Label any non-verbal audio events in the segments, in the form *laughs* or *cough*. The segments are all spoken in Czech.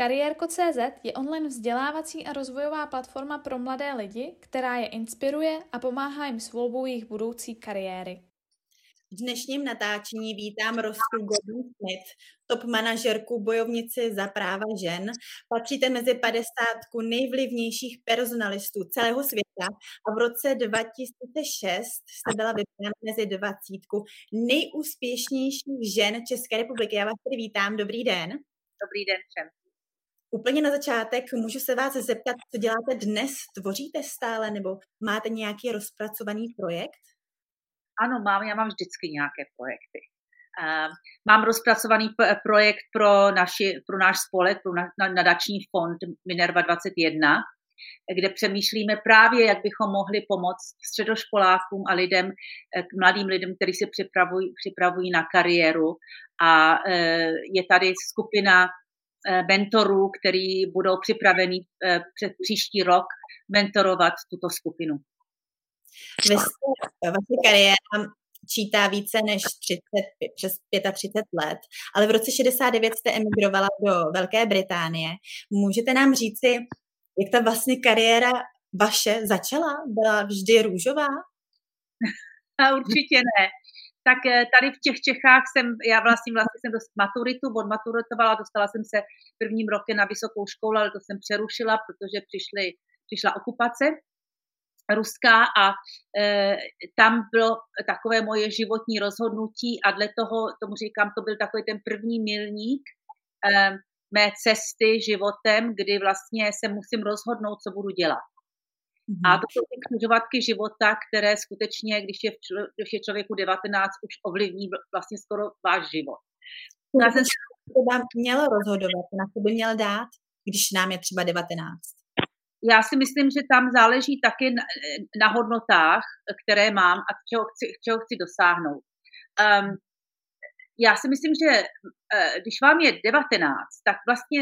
Kariérko.cz je online vzdělávací a rozvojová platforma pro mladé lidi, která je inspiruje a pomáhá jim s volbou jejich budoucí kariéry. V dnešním natáčení vítám Rosku Gordon Smith, top manažerku bojovnici za práva žen. Patříte mezi 50 nejvlivnějších personalistů celého světa a v roce 2006 se byla vybrána mezi 20 nejúspěšnějších žen České republiky. Já vás tady vítám, dobrý den. Dobrý den všem. Úplně na začátek můžu se vás zeptat, co děláte dnes? Tvoříte stále nebo máte nějaký rozpracovaný projekt? Ano, mám, já mám vždycky nějaké projekty. Uh, mám rozpracovaný projekt pro, naši, pro náš spolek, pro na, na, nadační fond Minerva 21, kde přemýšlíme právě, jak bychom mohli pomoct středoškolákům a lidem, eh, k mladým lidem, kteří se připravují, připravují na kariéru. A uh, je tady skupina mentorů, který budou připraveni před příští rok mentorovat tuto skupinu. Vy jste, vaše kariéra čítá více než 30, přes 35 let, ale v roce 69 jste emigrovala do Velké Británie. Můžete nám říci, jak ta vlastně kariéra vaše začala? Byla vždy růžová? *laughs* Určitě ne. Tak eh, tady v těch Čechách jsem, já vlastně, vlastně jsem dost maturitu, odmaturitovala, dostala jsem se prvním rokem na vysokou školu, ale to jsem přerušila, protože přišly, přišla okupace ruská a e, tam bylo takové moje životní rozhodnutí a dle toho, tomu říkám, to byl takový ten první milník e, mé cesty životem, kdy vlastně se musím rozhodnout, co budu dělat. Mm-hmm. A to jsou ty křižovatky života, které skutečně, když je, člo, když je člověku 19, už ovlivní vlastně skoro váš život. Já jsem se vám měl rozhodovat, na co by měl dát, když nám je třeba 19 já si myslím, že tam záleží taky na, na hodnotách, které mám a čeho chci, čeho chci dosáhnout. Um, já si myslím, že uh, když vám je 19, tak vlastně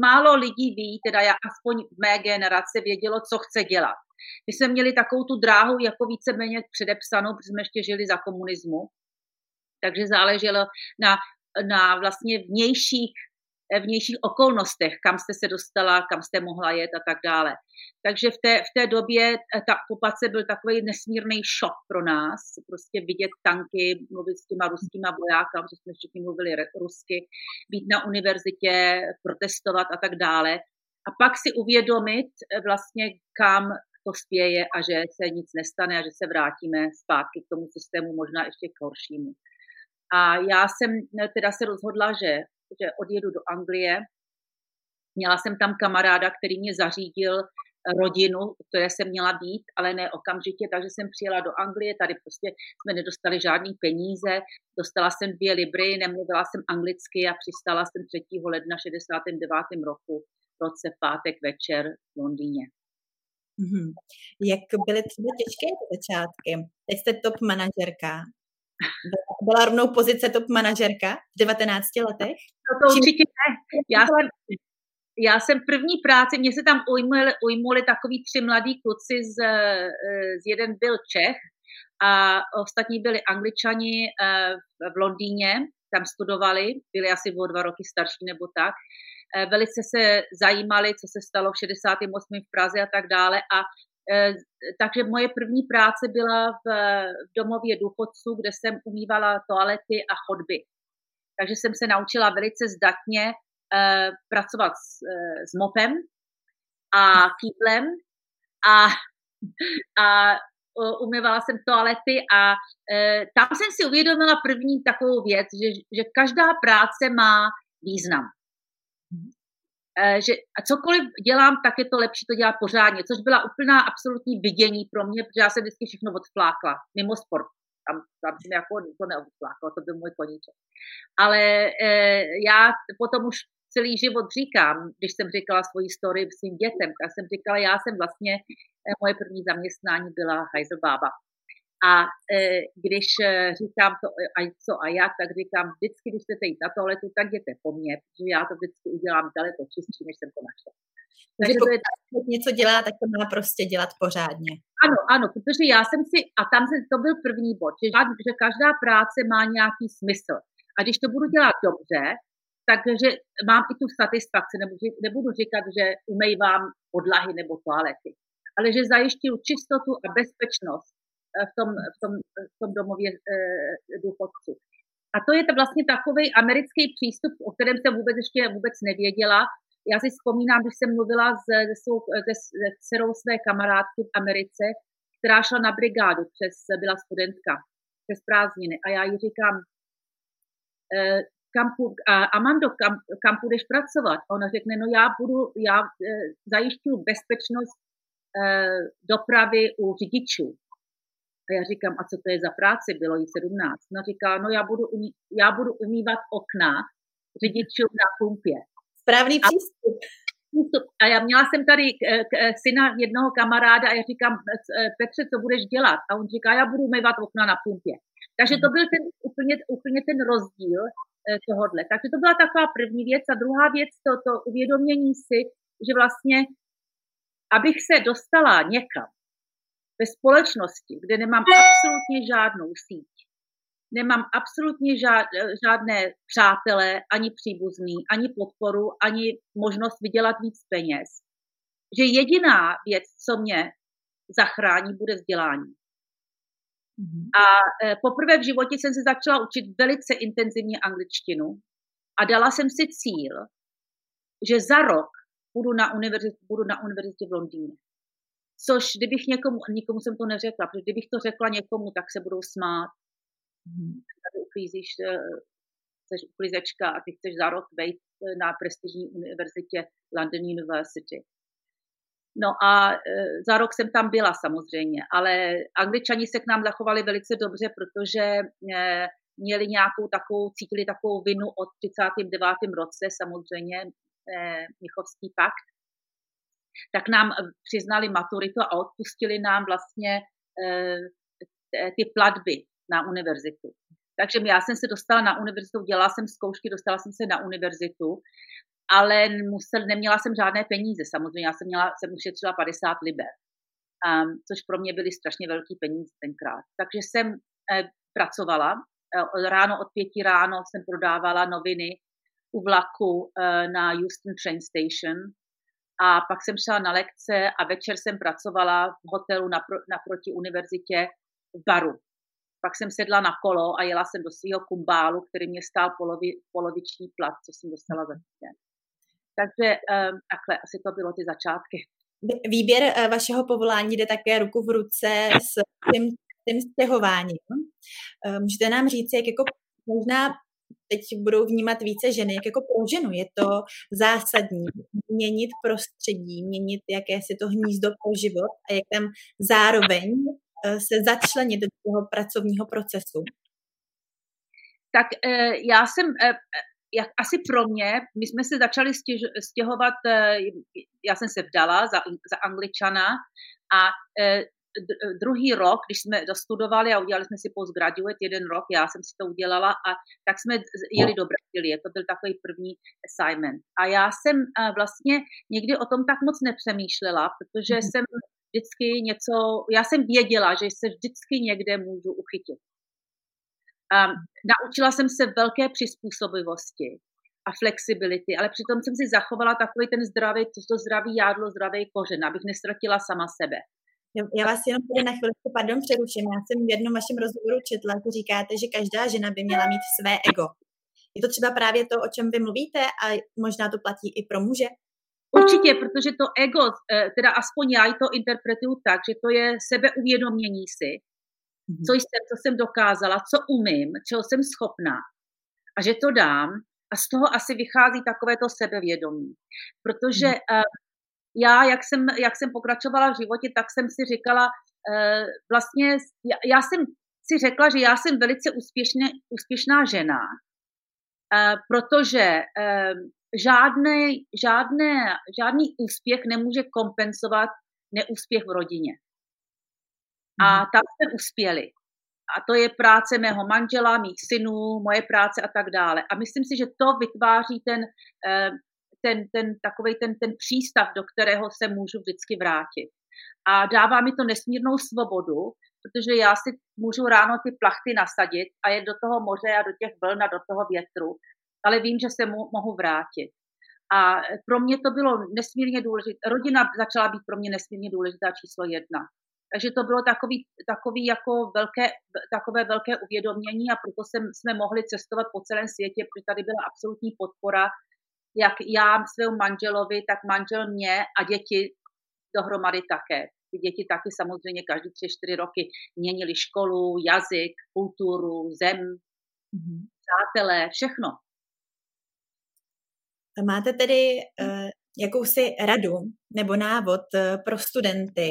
málo lidí ví, teda já aspoň v mé generace vědělo, co chce dělat. My jsme měli takovou tu dráhu jako víceméně předepsanou, protože jsme ještě žili za komunismu, takže záleželo na, na vlastně vnějších vnějších okolnostech, kam jste se dostala, kam jste mohla jet a tak dále. Takže v té, v té době eh, ta okupace byl takový nesmírný šok pro nás, prostě vidět tanky, mluvit s těma ruskýma vojákama, že jsme všichni mluvili rusky, být na univerzitě, protestovat a tak dále. A pak si uvědomit eh, vlastně, kam to spěje a že se nic nestane a že se vrátíme zpátky k tomu systému, možná ještě k horšímu. A já jsem eh, teda se rozhodla, že že odjedu do Anglie. Měla jsem tam kamaráda, který mě zařídil rodinu, které jsem měla být, ale ne okamžitě, takže jsem přijela do Anglie, tady prostě jsme nedostali žádný peníze, dostala jsem dvě libry, nemluvila jsem anglicky a přistala jsem 3. ledna 69. roku roce pátek večer v Londýně. Mm-hmm. Jak byly třeba těžké začátky? Teď jste top manažerka. Byla rovnou pozice top manažerka v 19 letech? No to určitě ne. Já jsem, já jsem první práci, mě se tam ujmuli, ujmuli takový tři mladí kluci, z, z jeden byl Čech a ostatní byli angličani eh, v Londýně, tam studovali, byli asi o dva roky starší nebo tak. Eh, velice se zajímali, co se stalo v 68. v Praze a tak dále a Eh, takže moje první práce byla v, v domově důchodců, kde jsem umývala toalety a chodby. Takže jsem se naučila velice zdatně uh, pracovat s, uh, s mopem a kýblem a, *laughs* a umývala jsem toalety a uh, tam jsem si uvědomila první takovou věc, že, že každá práce má význam. Eh, že cokoliv dělám, tak je to lepší to dělat pořádně, což byla úplná absolutní vidění pro mě, protože já jsem vždycky všechno odflákla, mimo sport. Tam, tam jsem jako to neodflákla, to byl můj koníček. Ale eh, já potom už celý život říkám, když jsem říkala svoji story svým dětem, tak jsem říkala, já jsem vlastně, eh, moje první zaměstnání byla Heiselbaba. A e, když e, říkám to a co a jak, tak říkám vždycky, když chcete jít na toaletu, tak jděte po mně, protože já to vždycky udělám daleko čistší, než jsem to našla. Takže to je, něco dělá, tak to má prostě dělat pořádně. Ano, ano, protože já jsem si, a tam se, to byl první bod, že, že každá práce má nějaký smysl. A když to budu dělat dobře, takže mám i tu satisfakci, nebudu, nebudu říkat, že umývám podlahy nebo toalety, ale že zajišťuju čistotu a bezpečnost v tom, v tom, v tom domově e, důchodců. A to je to vlastně takový americký přístup, o kterém jsem vůbec ještě vůbec nevěděla. Já si vzpomínám, když jsem mluvila s, se, se, dcerou své kamarádky v Americe, která šla na brigádu, přes, byla studentka, přes prázdniny. A já jí říkám, e, kam, a Amando, kam, kam půjdeš pracovat? A ona řekne, no já budu, já e, zajišťuju bezpečnost e, dopravy u řidičů. A já říkám, a co to je za práci? Bylo jí 17. No říká, no já budu, umí, já budu umývat okna řidičů na pumpě. Správný přístup. A já měla jsem tady k, k, syna jednoho kamaráda a já říkám, Petře, co budeš dělat? A on říká, já budu umývat okna na pumpě. Takže to byl ten, úplně, úplně ten rozdíl eh, tohodle. Takže to byla taková první věc. A druhá věc, to, to uvědomění si, že vlastně, abych se dostala někam ve společnosti, kde nemám absolutně žádnou síť, nemám absolutně žád, žádné přátelé, ani příbuzný, ani podporu, ani možnost vydělat víc peněz. Že jediná věc, co mě zachrání, bude vzdělání. Mm-hmm. A e, poprvé v životě jsem se začala učit velice intenzivně angličtinu a dala jsem si cíl, že za rok budu na, univerzitě, budu na univerzitě v Londýně. Což kdybych někomu, nikomu jsem to neřekla, protože kdybych to řekla někomu, tak se budou smát. Mm-hmm. Tady uklízíš, e, jsi uklízečka a ty chceš za rok vejít e, na prestižní univerzitě London University. No a e, za rok jsem tam byla samozřejmě, ale angličani se k nám zachovali velice dobře, protože měli nějakou takovou, cítili takovou vinu od 39. roce samozřejmě, Mnichovský pakt, tak nám přiznali maturitu a odpustili nám vlastně ty platby na univerzitu. Takže já jsem se dostala na univerzitu, dělala jsem zkoušky, dostala jsem se na univerzitu ale musel, neměla jsem žádné peníze samozřejmě, já jsem, měla, jsem ušetřila 50 liber, um, což pro mě byly strašně velký peníze tenkrát. Takže jsem eh, pracovala, eh, ráno od pěti ráno jsem prodávala noviny u vlaku eh, na Houston Train Station a pak jsem šla na lekce a večer jsem pracovala v hotelu napro, naproti univerzitě v baru. Pak jsem sedla na kolo a jela jsem do svého kumbálu, který mě stál polovi, poloviční plat, co jsem dostala za týden. Takže um, takhle asi to bylo ty začátky. Výběr uh, vašeho povolání jde také ruku v ruce s tím, tím stěhováním. Uh, můžete nám říct, jak jako možná teď budou vnímat více ženy, jak jako pro ženu je to zásadní měnit prostředí, měnit jakési to hnízdo pro život a jak tam zároveň uh, se začlenit do toho pracovního procesu. Tak já jsem jak asi pro mě, my jsme se začali stěhovat, eh, já jsem se vdala za, za angličana a eh, druhý rok, když jsme dostudovali a udělali jsme si postgraduate jeden rok, já jsem si to udělala a tak jsme jeli do Brazílie, to byl takový první assignment. A já jsem eh, vlastně nikdy o tom tak moc nepřemýšlela, protože mm-hmm. jsem vždycky něco, já jsem věděla, že se vždycky někde můžu uchytit. Um, naučila jsem se velké přizpůsobivosti a flexibility, ale přitom jsem si zachovala takový ten zdravý, to zdravý jádlo, zdravý kořen, abych nestratila sama sebe. Já vás jenom tady na chvilku, pardon, přeruším. Já jsem v jednom vašem rozhovoru četla, že říkáte, že každá žena by měla mít své ego. Je to třeba právě to, o čem vy mluvíte a možná to platí i pro muže? Určitě, protože to ego, eh, teda aspoň já to interpretuju tak, že to je sebeuvědomění si, mm-hmm. co jsem, co jsem dokázala, co umím, čeho jsem schopná a že to dám a z toho asi vychází takové to sebevědomí. Protože mm-hmm. uh, já, jak jsem, jak jsem pokračovala v životě, tak jsem si říkala, uh, vlastně, já, já jsem si řekla, že já jsem velice úspěšně, úspěšná žena, uh, protože uh, žádný, žádné, žádný úspěch nemůže kompenzovat neúspěch v rodině. A mhm. tam jsme uspěli. A to je práce mého manžela, mých synů, moje práce a tak dále. A myslím si, že to vytváří ten, eh, ten, ten takový ten, ten přístav, do kterého se můžu vždycky vrátit. A dává mi to nesmírnou svobodu, protože já si můžu ráno ty plachty nasadit a jet do toho moře a do těch vln a do toho větru. ale vím, že se mo- mohu vrátit. A pro mě to bylo nesmírně důležité. Rodina začala být pro mě nesmírně důležitá číslo jedna. Takže to bylo takový, takový jako velké, takové velké uvědomění a proto jsem, jsme mohli cestovat po celém světě, protože tady byla absolutní podpora, jak já svému manželovi, tak manžel mě a děti dohromady také. Ty děti taky samozřejmě každý tři, čtyři roky měnili školu, jazyk, kulturu, zem, mm-hmm. přátelé, všechno. Máte tedy uh, jakousi radu nebo návod uh, pro studenty,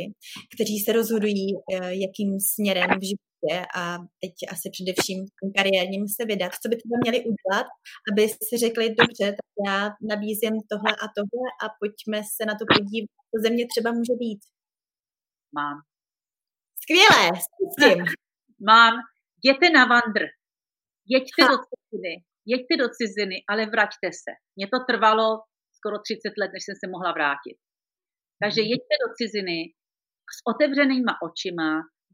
kteří se rozhodují, uh, jakým směrem v životě a teď asi především kariérním se vydat. Co by třeba měli udělat, aby si řekli, dobře, tak já nabízím tohle a tohle a pojďme se na to podívat, co země třeba může být. Mám. Skvělé, tím. *laughs* Mám. Jděte na vandr. Jeďte do ciziny. Jeďte do ciziny, ale vraťte se. Mně to trvalo skoro 30 let, než jsem se mohla vrátit. Takže mhm. jeďte do ciziny s otevřenýma očima,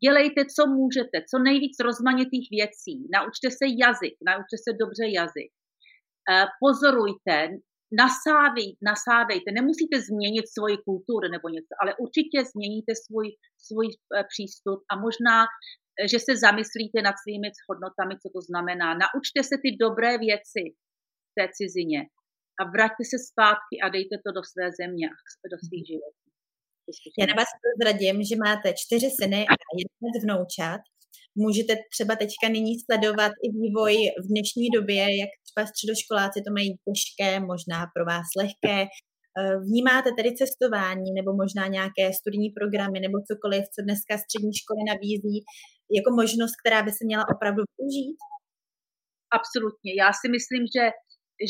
dělejte, co můžete, co nejvíc rozmanitých věcí, naučte se jazyk, naučte se dobře jazyk, eh, pozorujte, nasávej, nasávejte, nemusíte změnit svoji kulturu nebo něco, ale určitě změníte svůj, svůj eh, přístup a možná, eh, že se zamyslíte nad svými hodnotami, co to znamená. Naučte se ty dobré věci v té cizině a vraťte se zpátky a dejte to do své země do svých životů. Já na vás prozradím, že máte čtyři syny a jeden vnoučat. Můžete třeba teďka nyní sledovat i vývoj v dnešní době, jak třeba středoškoláci to mají těžké, možná pro vás lehké. Eh, vnímáte tedy cestování nebo možná nějaké studijní programy nebo cokoliv, co dneska střední školy nabízí, jako možnost, která by se měla opravdu využít? Absolutně. Já si myslím, že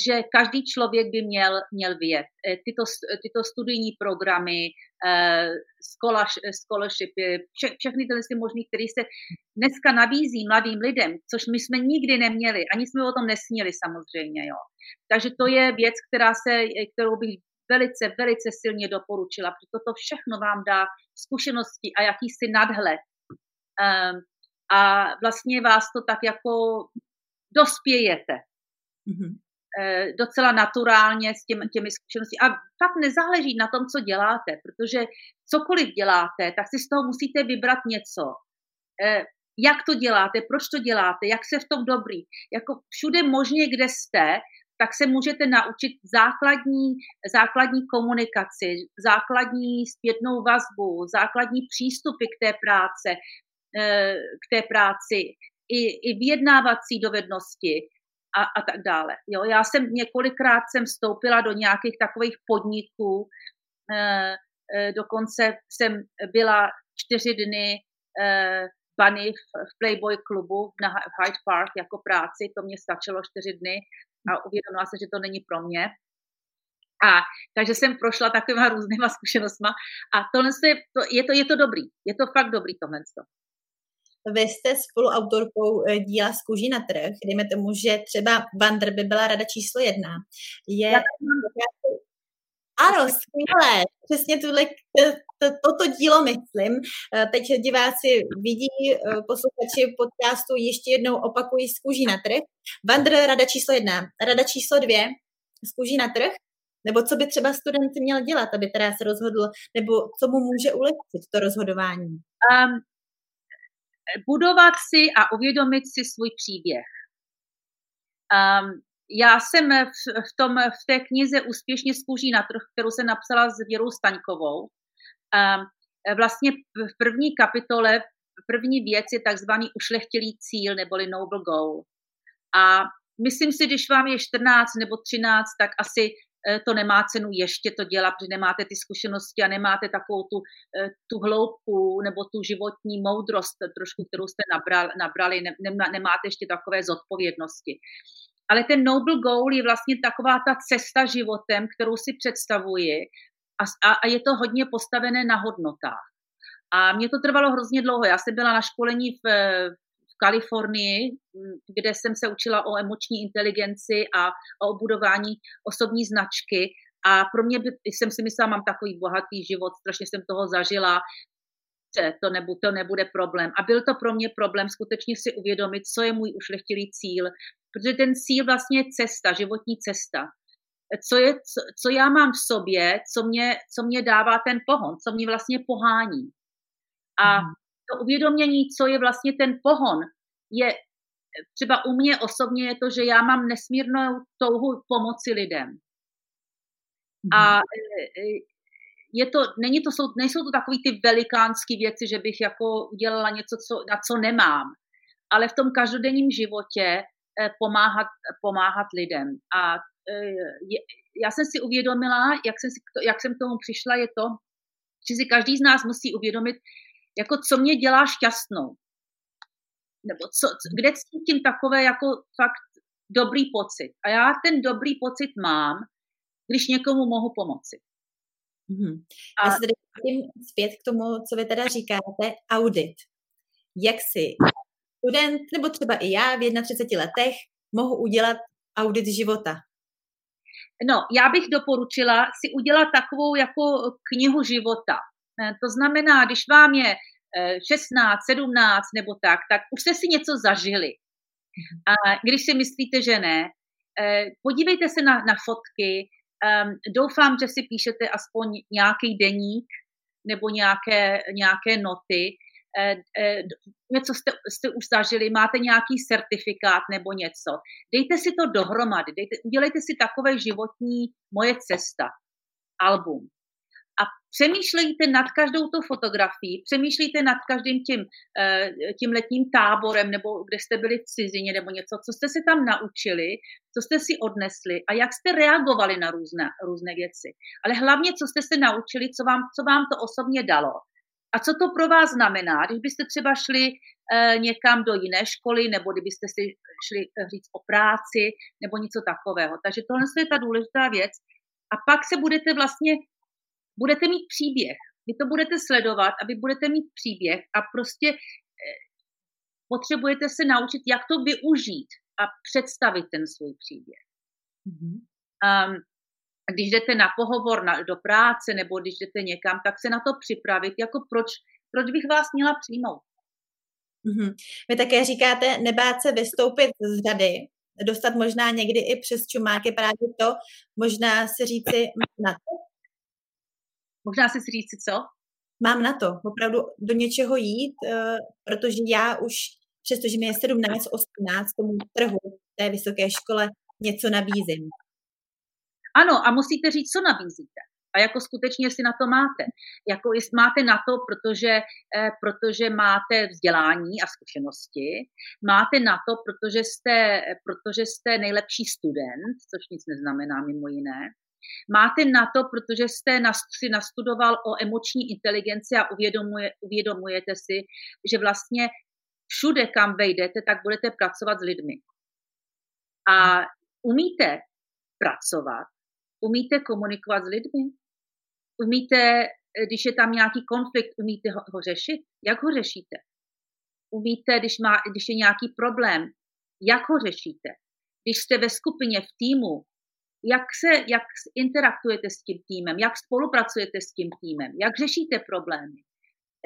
že každý člověk by měl, měl vědět. Eh, tyto, tyto studijní programy, eh, scholarshipy, vše, všechny tyhle možný, které se dneska nabízí mladým lidem, což my jsme nikdy neměli, ani jsme o tom nesměli samozřejmě. Jo. Takže to je věc, která se, kterou bych velice, velice silně doporučila, protože toto všechno vám dá zkušenosti a jakýsi nadhled. Um, a vlastně vás to tak jako dospějete. Mm-hmm. Eh, docela naturálně s těmi, těmi zkušenosti. A fakt nezáleží na tom, co děláte, protože cokoliv děláte, tak si z toho musíte vybrat něco. Eh, jak to děláte, proč to děláte, jak se v tom dobrý. Jako všude možně, kde jste, tak se můžete naučit základní, základní komunikaci, základní zpětnou vazbu, základní přístupy k té práce, eh, k té práci, i, i vyjednávací dovednosti, a, a tak dále. Jo, já jsem několikrát jsem vstoupila do nějakých takových podniků, e, e, dokonce jsem byla čtyři dny e, bany v, v Playboy klubu na Hyde Park jako práci, to mě stačilo čtyři dny a uvědomila se, že to není pro mě. A takže jsem prošla takovýma různýma zkušenostma a tohle je, to, je, to, je to dobrý, je to fakt dobrý tohle. Vy jste spoluautorkou eh, díla z kůží na trh, dejme tomu, že třeba Vandr by byla rada číslo jedna. Je... Ano, skvělé. Přesně tuhle, to, toto dílo myslím. Eh, teď diváci vidí, eh, posluchači podcastu ještě jednou opakují z kůží na trh. Vandr rada číslo jedna. Rada číslo dvě z kůží na trh. Nebo co by třeba student měl dělat, aby teda se rozhodl, nebo co mu může ulehčit to rozhodování? Um, budovat si a uvědomit si svůj příběh. Um, já jsem v, v, tom, v té knize Úspěšně z kůží na trh, kterou jsem napsala s Věrou Staňkovou, um, vlastně v první kapitole, první věc je takzvaný ušlechtilý cíl neboli noble goal. A myslím si, když vám je 14 nebo 13, tak asi to nemá cenu ještě to dělat, protože nemáte ty zkušenosti a nemáte takovou tu, eh, tu hloubku nebo tu životní moudrost trošku, kterou jste nabrali, nabrali ne, nemáte ještě takové zodpovědnosti. Ale ten noble goal je vlastně taková ta cesta životem, kterou si představuji a, a, a je to hodně postavené na hodnotách. A mě to trvalo hrozně dlouho. Já jsem byla na školení Kalifornii, kde jsem se učila o emoční inteligenci a o budování osobní značky. A pro mě by, jsem si myslela, mám takový bohatý život, strašně jsem toho zažila, to, nebu, to nebude problém. A byl to pro mě problém skutečně si uvědomit, co je můj ušlechtilý cíl, protože ten cíl vlastně je cesta, životní cesta. Co, je, co, co já mám v sobě, co mě, co mě dává ten pohon, co mě vlastně pohání. A mhm. To uvědomění, co je vlastně ten pohon, je třeba u mě osobně je to, že já mám nesmírnou touhu pomoci lidem. A mhm. e, e, je to, není to, jsou, nejsou to takové ty velikánské věci, že bych jako udělala něco, co, na co nemám, ale v tom každodenním životě eh, pomáhat, pomáhat lidem. A eh, je, já jsem si uvědomila, jak jsem, si, jak jsem k tomu přišla, je to, že si každý z nás musí uvědomit, jako co mě dělá šťastnou. Nebo co, kde cítím takové jako fakt dobrý pocit. A já ten dobrý pocit mám, když někomu mohu pomoci. Mm-hmm. A já se tedy vrátím zpět k tomu, co vy teda říkáte, audit. Jak si student, nebo třeba i já v 31 letech, mohu udělat audit života? No, já bych doporučila si udělat takovou jako knihu života. Eh, to znamená, když vám je 16, eh, 17 nebo tak, tak už jste si něco zažili. A když si myslíte, že ne, eh, podívejte se na, na fotky, Um, doufám, že si píšete aspoň nějaký deník nebo nějaké, nějaké noty. Něco jste, jste už zažili, máte nějaký certifikát nebo něco. Dejte si to dohromady, dejte, udělejte si takové životní moje cesta, album a přemýšlejte nad každou tou fotografií, přemýšlejte nad každým tím, eh, tím letním táborem, nebo kde jste byli v cizině, nebo něco, co jste se tam naučili, co jste si odnesli a jak jste reagovali na různé, různé věci. Ale hlavně, co jste se naučili, co vám, co vám to osobně dalo. A co to pro vás znamená, když byste třeba šli eh, někam do jiné školy, nebo kdybyste si šli eh, říct o práci, nebo něco takového. Takže tohle je ta důležitá věc. A pak se budete vlastně budete mít příběh. Vy to budete sledovat a vy budete mít příběh a prostě eh, potřebujete se naučit, jak to využít a představit ten svůj příběh. Mm-hmm. Um, když jdete na pohovor na, do práce nebo když jdete někam, tak se na to připravit, jako proč, proč bych vás měla přijmout. Mm-hmm. Vy také říkáte, nebát se vystoupit z řady, dostat možná někdy i přes čumáky právě to, možná si říci na to, Možná si říct co? Mám na to, opravdu do něčeho jít, uh, protože já už, přestože mi je 17, 18, tomu trhu té vysoké škole něco nabízím. Ano, a musíte říct, co nabízíte. A jako skutečně si na to máte. Jako jest, máte na to, protože, eh, protože máte vzdělání a zkušenosti. Máte na to, protože jste, protože jste nejlepší student, což nic neznamená mimo jiné. Máte na to, protože jste si nastudoval o emoční inteligenci a uvědomuje, uvědomujete si, že vlastně všude, kam vejdete, tak budete pracovat s lidmi. A umíte pracovat, umíte komunikovat s lidmi, umíte, když je tam nějaký konflikt, umíte ho, ho řešit? Jak ho řešíte? Umíte, když, má, když je nějaký problém, jak ho řešíte? Když jste ve skupině, v týmu, jak, se, jak interaktujete s tím týmem, jak spolupracujete s tím týmem, jak řešíte problémy,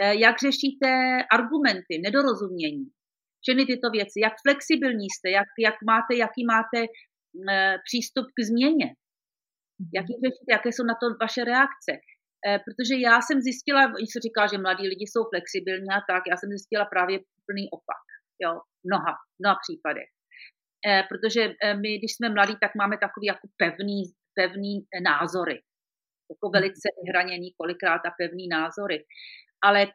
eh, jak řešíte argumenty, nedorozumění, všechny tyto věci, jak flexibilní jste, jak, jak máte, jaký máte eh, přístup k změně, mhm. jaký řešíte, jaké jsou na to vaše reakce. Eh, protože já jsem zjistila, když se říká, že mladí lidi jsou flexibilní a tak, já jsem zjistila právě plný opak. Jo, mnoha, mnoha případech. Eh, protože eh, my, když jsme mladí, tak máme takový jako pevný, pevný eh, názory. Jako hmm. velice vyhraněný kolikrát a pevný názory. Ale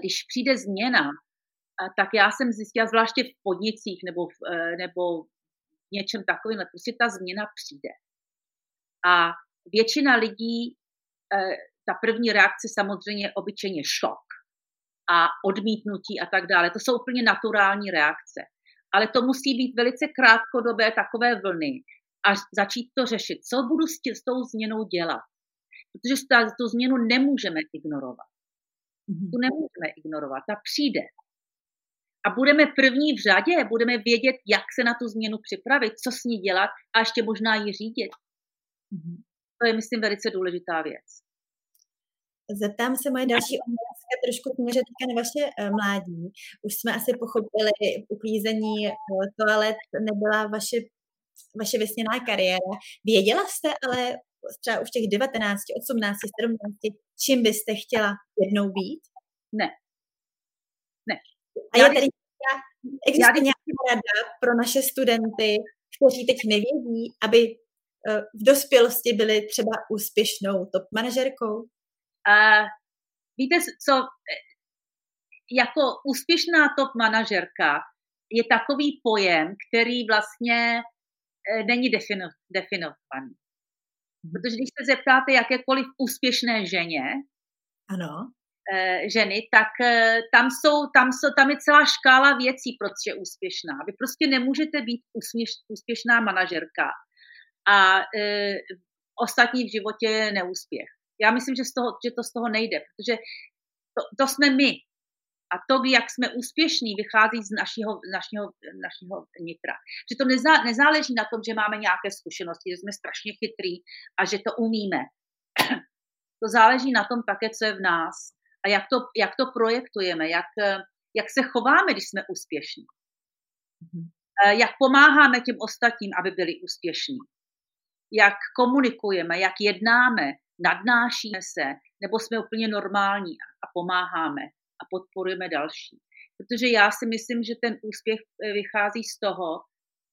když přijde změna, tak já jsem zjistila, zvláště v podnicích nebo v, nebo v něčem takovým, prostě ta změna přijde. A většina lidí, ta první reakce samozřejmě je obyčejně šok a odmítnutí a tak dále. To jsou úplně naturální reakce ale to musí být velice krátkodobé takové vlny a začít to řešit. Co budu s, tě, s tou změnou dělat? Protože ta, tu změnu nemůžeme ignorovat. Mm-hmm. Tu nemůžeme ignorovat, ta přijde. A budeme první v řadě, budeme vědět, jak se na tu změnu připravit, co s ní dělat a ještě možná ji řídit. Mm-hmm. To je, myslím, velice důležitá věc. Zeptám se moje další otázka trošku směřuje teďka na vaše uh, mládí. Už jsme asi pochopili, uklízení uh, toalet nebyla vaše, vaše vysněná kariéra. Věděla jste ale třeba už těch 19, 18, 17, čím byste chtěla jednou být? Ne. Ne. A já, tady existuje nějaká rada pro naše studenty, kteří teď nevědí, aby eh, v dospělosti byli třeba úspěšnou top manažerkou? Uh, víte, co, jako úspěšná top manažerka je takový pojem, který vlastně eh, není defino, definovaný. Protože když se zeptáte jakékoliv úspěšné ženě, ano. Eh, ženy, tak eh, tam, jsou, tam, jsou, tam je celá škála věcí, proč je úspěšná. Vy prostě nemůžete být úspěš, úspěšná manažerka a e, ostatní v životě je neúspěch. Já myslím, že, z toho, že to z toho nejde, protože to, to jsme my. A to, jak jsme úspěšní, vychází z našeho, našeho, našeho nitra. Že to nezá, nezáleží na tom, že máme nějaké zkušenosti, že jsme strašně chytrý a že to umíme. *clears throat* To záleží na tom také, co je v nás a jak to, jak to projektujeme, jak, jak se chováme, když jsme úspěšní. Mm-hmm. Jak pomáháme těm ostatním, aby byli úspěšní. Jak komunikujeme, jak jednáme, nadnášíme se, nebo jsme úplně normální a pomáháme a podporujeme další. Protože já si myslím, že ten úspěch eh, vychází z toho,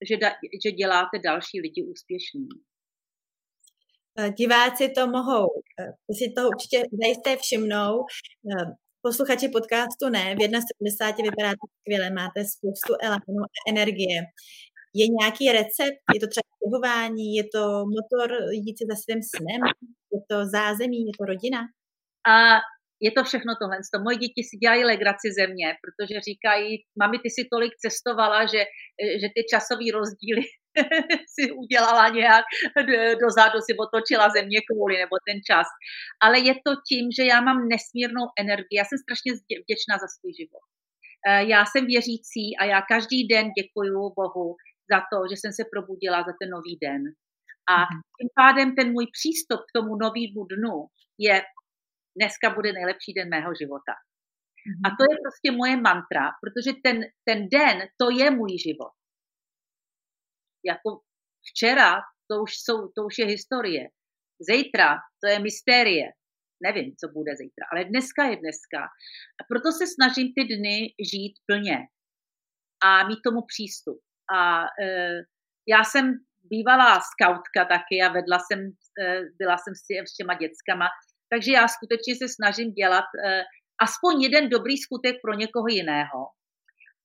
že, da, že děláte další lidi úspěšnými. Eh, diváci to mohou, eh, si toho určitě zajisté všimnou. Posluchači podcastu ne, v 1,70 vypadáte skvěle, máte spoustu elánu a energie. Je nějaký recept? Je to třeba běhování? Je to motor jít si za svým snem? Je to zázemí? Je to rodina? A je to všechno tohle. Moje děti si dělají legraci ze mě, protože říkají, mami, ty si tolik cestovala, že, že ty časové rozdíly *laughs* si udělala nějak, dozadu si otočila země kvůli, nebo ten čas. Ale je to tím, že já mám nesmírnou energii. Já jsem strašně vděčná za svůj život. Eh, já jsem věřící a já každý den děkuju Bohu za to, že jsem se probudila za ten nový den. A mhm. tím pádem ten můj přístup k tomu novému dnu je dneska bude nejlepší den mého života. Mm-hmm. A to je prostě moje mantra, protože ten, ten den, to je můj život. Jako včera, to už, jsou, to už je historie. Zítra, to je mystérie. Nevím, co bude zítra, ale dneska je dneska. A proto se snažím ty dny žít plně a mít tomu přístup. A e, já jsem bývalá skautka taky a vedla jsem, e, byla jsem s těma dětskama, takže já skutečně se snažím dělat eh, aspoň jeden dobrý skutek pro někoho jiného.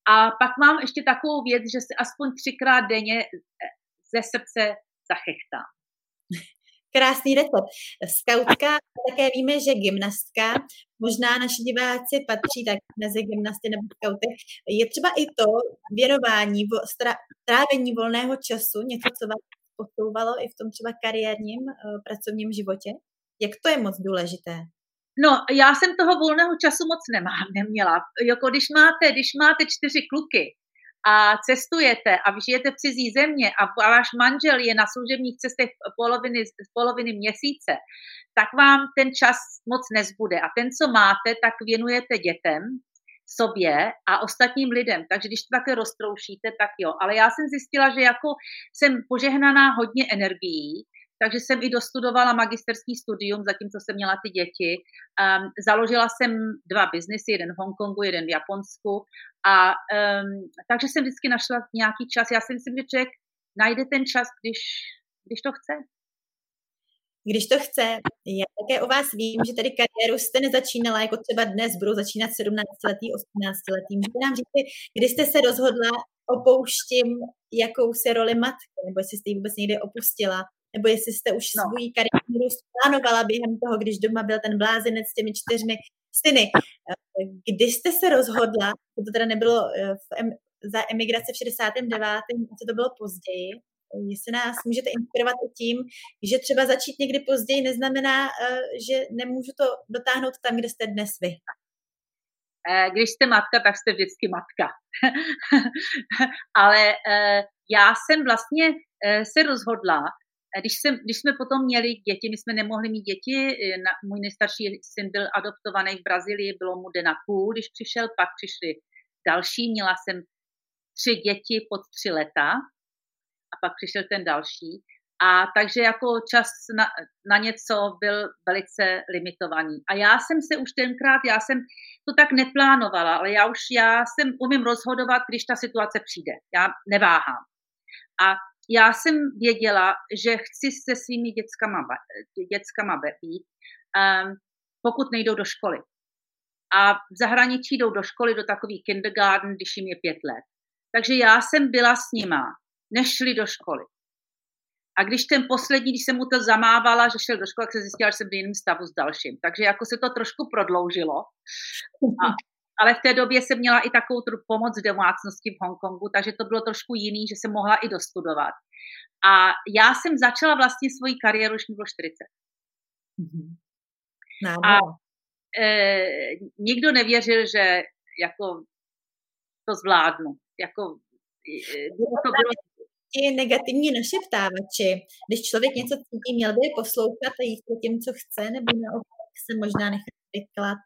A pak mám ještě takovou věc, že se aspoň třikrát denně eh, ze srdce zachechtám. Krásný recept. Skautka, také víme, že gymnastka, možná naši diváci patří tak mezi gymnasty nebo skauty, je třeba i to věnování, trávení volného času, něco, co vás posouvalo i v tom třeba kariérním uh, pracovním životě? Jak to je moc důležité? No, já jsem toho volného času moc nemám, neměla. Jako když máte, když máte čtyři kluky a cestujete a žijete v cizí země a váš manžel je na služebních cestech poloviny, poloviny měsíce, tak vám ten čas moc nezbude. A ten, co máte, tak věnujete dětem, sobě a ostatním lidem. Takže když to také roztroušíte, tak jo. Ale já jsem zjistila, že jako jsem požehnaná hodně energií, takže jsem i dostudovala magisterský studium, zatímco jsem měla ty děti. Um, založila jsem dva biznesy, jeden v Hongkongu, jeden v Japonsku. A um, takže jsem vždycky našla nějaký čas. Já si myslím, že člověk najde ten čas, když, když to chce. Když to chce, já také o vás vím, že tady kariéru jste nezačínala jako třeba dnes, budou začínat 17-letý, 18-letý. Můžete nám říct, kdy jste se rozhodla opouštím jakousi roli matky, nebo jestli jste ji vůbec někdy opustila nebo jestli jste už no. svůj kariéru plánovala během toho, když doma byl ten blázinec s těmi čtyřmi syny. Kdy jste se rozhodla, to teda nebylo eh, v za emigrace v 69., co to bylo později, jestli nás můžete inspirovat o tím, že třeba začít někdy později neznamená, eh, že nemůžu to dotáhnout tam, kde jste dnes vy. Eh, když jste matka, tak jste vždycky matka. *laughs* Ale já jsem vlastně se rozhodla, když, jsem, když jsme potom měli děti, my jsme nemohli mít děti, na, můj nejstarší syn byl adoptovaný v Brazílii, bylo mu den a půl, když přišel, pak přišli další, měla jsem tři děti pod tři leta a pak přišel ten další. A takže jako čas na, na něco byl velice limitovaný. A já jsem se už tenkrát, já jsem to tak neplánovala, ale já už já jsem umím rozhodovat, když ta situace přijde. Já neváhám. A já jsem věděla, že chci se svými dětskama, dětskama být, um, pokud nejdou do školy. A v zahraničí jdou do školy, do takový kindergarten, když jim je pět let. Takže já jsem byla s nima, nešli do školy. A když ten poslední, když jsem mu to zamávala, že šel do školy, tak se zjistila, že jsem v jiném stavu s dalším. Takže jako se to trošku prodloužilo. A, ale v té době jsem měla i takovou pomoc v domácnosti v Hongkongu, takže to bylo trošku jiný, že jsem mohla i dostudovat. A já jsem začala vlastně svoji kariéru, už mi bylo 40. Mm-hmm. A e, nikdo nevěřil, že jako to zvládnu. Jako, e, bylo to bylo ti negativní našeptávači. Když člověk něco cítí, měl by poslouchat a jít po tím, co chce, nebo naopak se možná nechat vyklad?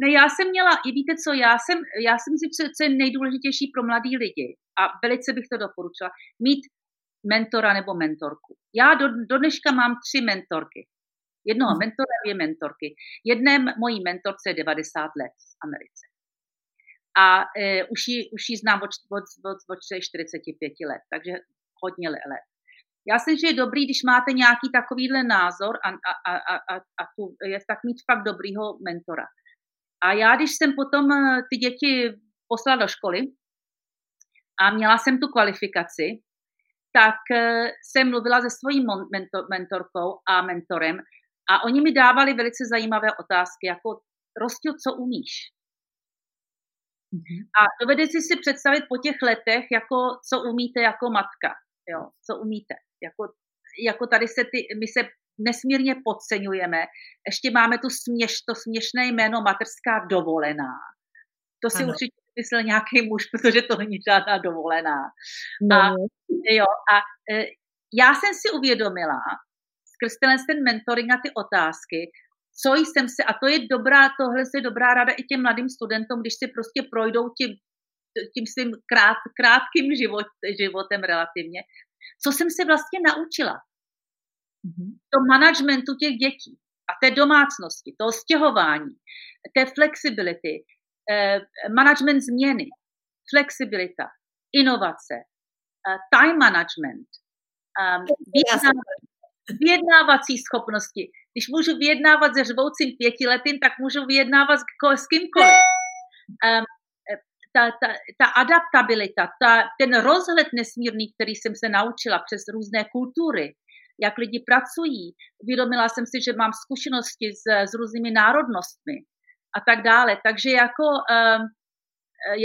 Ne, já jsem měla, i víte co, já jsem, já jsem si, co, co je nejdůležitější pro mladý lidi a velice bych to doporučila, mít mentora nebo mentorku. Já do, do dneška mám tři mentorky. Jednoho hmm. mentora, dvě mentorky. Jedné mojí mentorce je 90 let v Americe a e, už, ji, už ji znám od, od, od, od 45 let, takže hodně let. Já si že je dobrý, když máte nějaký takovýhle názor a, a, a, a, a tu, je tak mít fakt dobrýho mentora. A já, když jsem potom e, ty děti poslala do školy a měla jsem tu kvalifikaci, tak e, jsem mluvila se svojí mentor, mentorkou a mentorem a oni mi dávali velice zajímavé otázky, jako Rostě, co umíš? Mm-hmm. A dovede si si představit po těch letech, jako co umíte jako matka, jo, co umíte. Jako, jako tady se ty, my se nesmírně podceňujeme. Ještě máme tu směš, to směšné jméno materská dovolená. To si ano. určitě myslel nějaký muž, protože to není žádná dovolená. No. A, jo, a e, já jsem si uvědomila, skrz ten mentoring a ty otázky, co jsem se, a to je dobrá, tohle je dobrá rada i těm mladým studentům, když si prostě projdou tím, tím svým krát, krátkým život, životem relativně, co jsem se vlastně naučila. Mm-hmm. To managementu těch dětí a té domácnosti, toho stěhování, té flexibility, eh, management změny, flexibilita, inovace, eh, time management, um, vyjednávací schopnosti. Když můžu vyjednávat se řvoucím pětiletým, tak můžu vyjednávat s, s kýmkoliv. Um, ta, ta, ta adaptabilita, ta, ten rozhled nesmírný, který jsem se naučila přes různé kultury, jak lidi pracují. Uvědomila jsem si, že mám zkušenosti s, s různými národnostmi a tak dále. Takže jako um,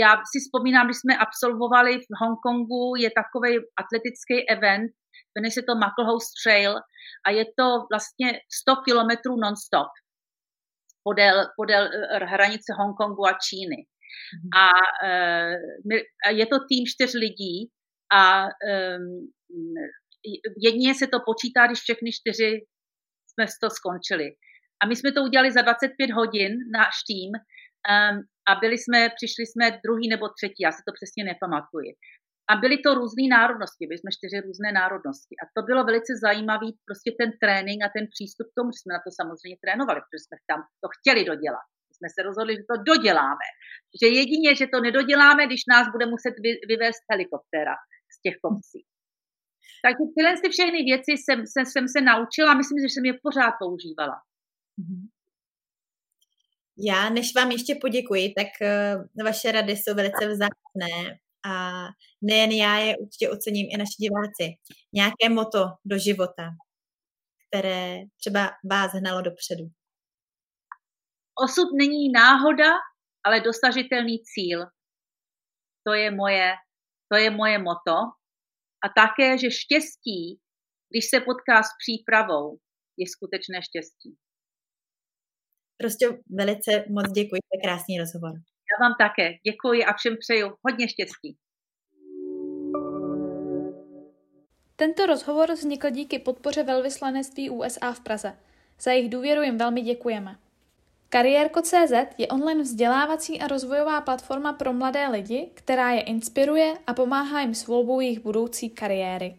já si vzpomínám, když jsme absolvovali v Hongkongu, je takový atletický event, jmenuje se to Mucklehouse Trail a je to vlastně 100 kilometrů non-stop podél, podél eh, hranice Hongkongu a Číny. Mm-hmm. A e, je to tým čtyř lidí a e, jedině se to počítá, když všechny čtyři jsme to skončili. A my jsme to udělali za 25 hodin, náš tým, um, a byli jsme, přišli jsme druhý nebo třetí, já si to přesně nepamatuji. A byly to různé národnosti, byli jsme čtyři různé národnosti. A to bylo velice zajímavý, prostě ten trénink a ten přístup k tomu, že jsme na to samozřejmě trénovali, protože jsme tam to chtěli dodělat. Jsme se rozhodli, že to doděláme. Že jedině, že to nedoděláme, když nás bude muset vy, vyvést helikoptéra z těch kopcí. Takže tyhle ty všechny věci jsem, jsem, jsem se naučila a myslím, že jsem je pořád používala. Mhm. Já, než vám ještě poděkuji, tak uh, vaše rady jsou velice vzácné a nejen já je určitě ocením i naši diváci. Nějaké moto do života, které třeba vás hnalo dopředu. Osud není náhoda, ale dosažitelný cíl. To je moje, to je moje moto. A také, že štěstí, když se potká s přípravou, je skutečné štěstí. Prostě velice moc děkuji za krásný rozhovor. Já vám také děkuji a všem přeju hodně štěstí. Tento rozhovor vznikl díky podpoře velvyslanectví USA v Praze. Za jejich důvěru jim velmi děkujeme. Kariérko.cz je online vzdělávací a rozvojová platforma pro mladé lidi, která je inspiruje a pomáhá jim s volbou jejich budoucí kariéry.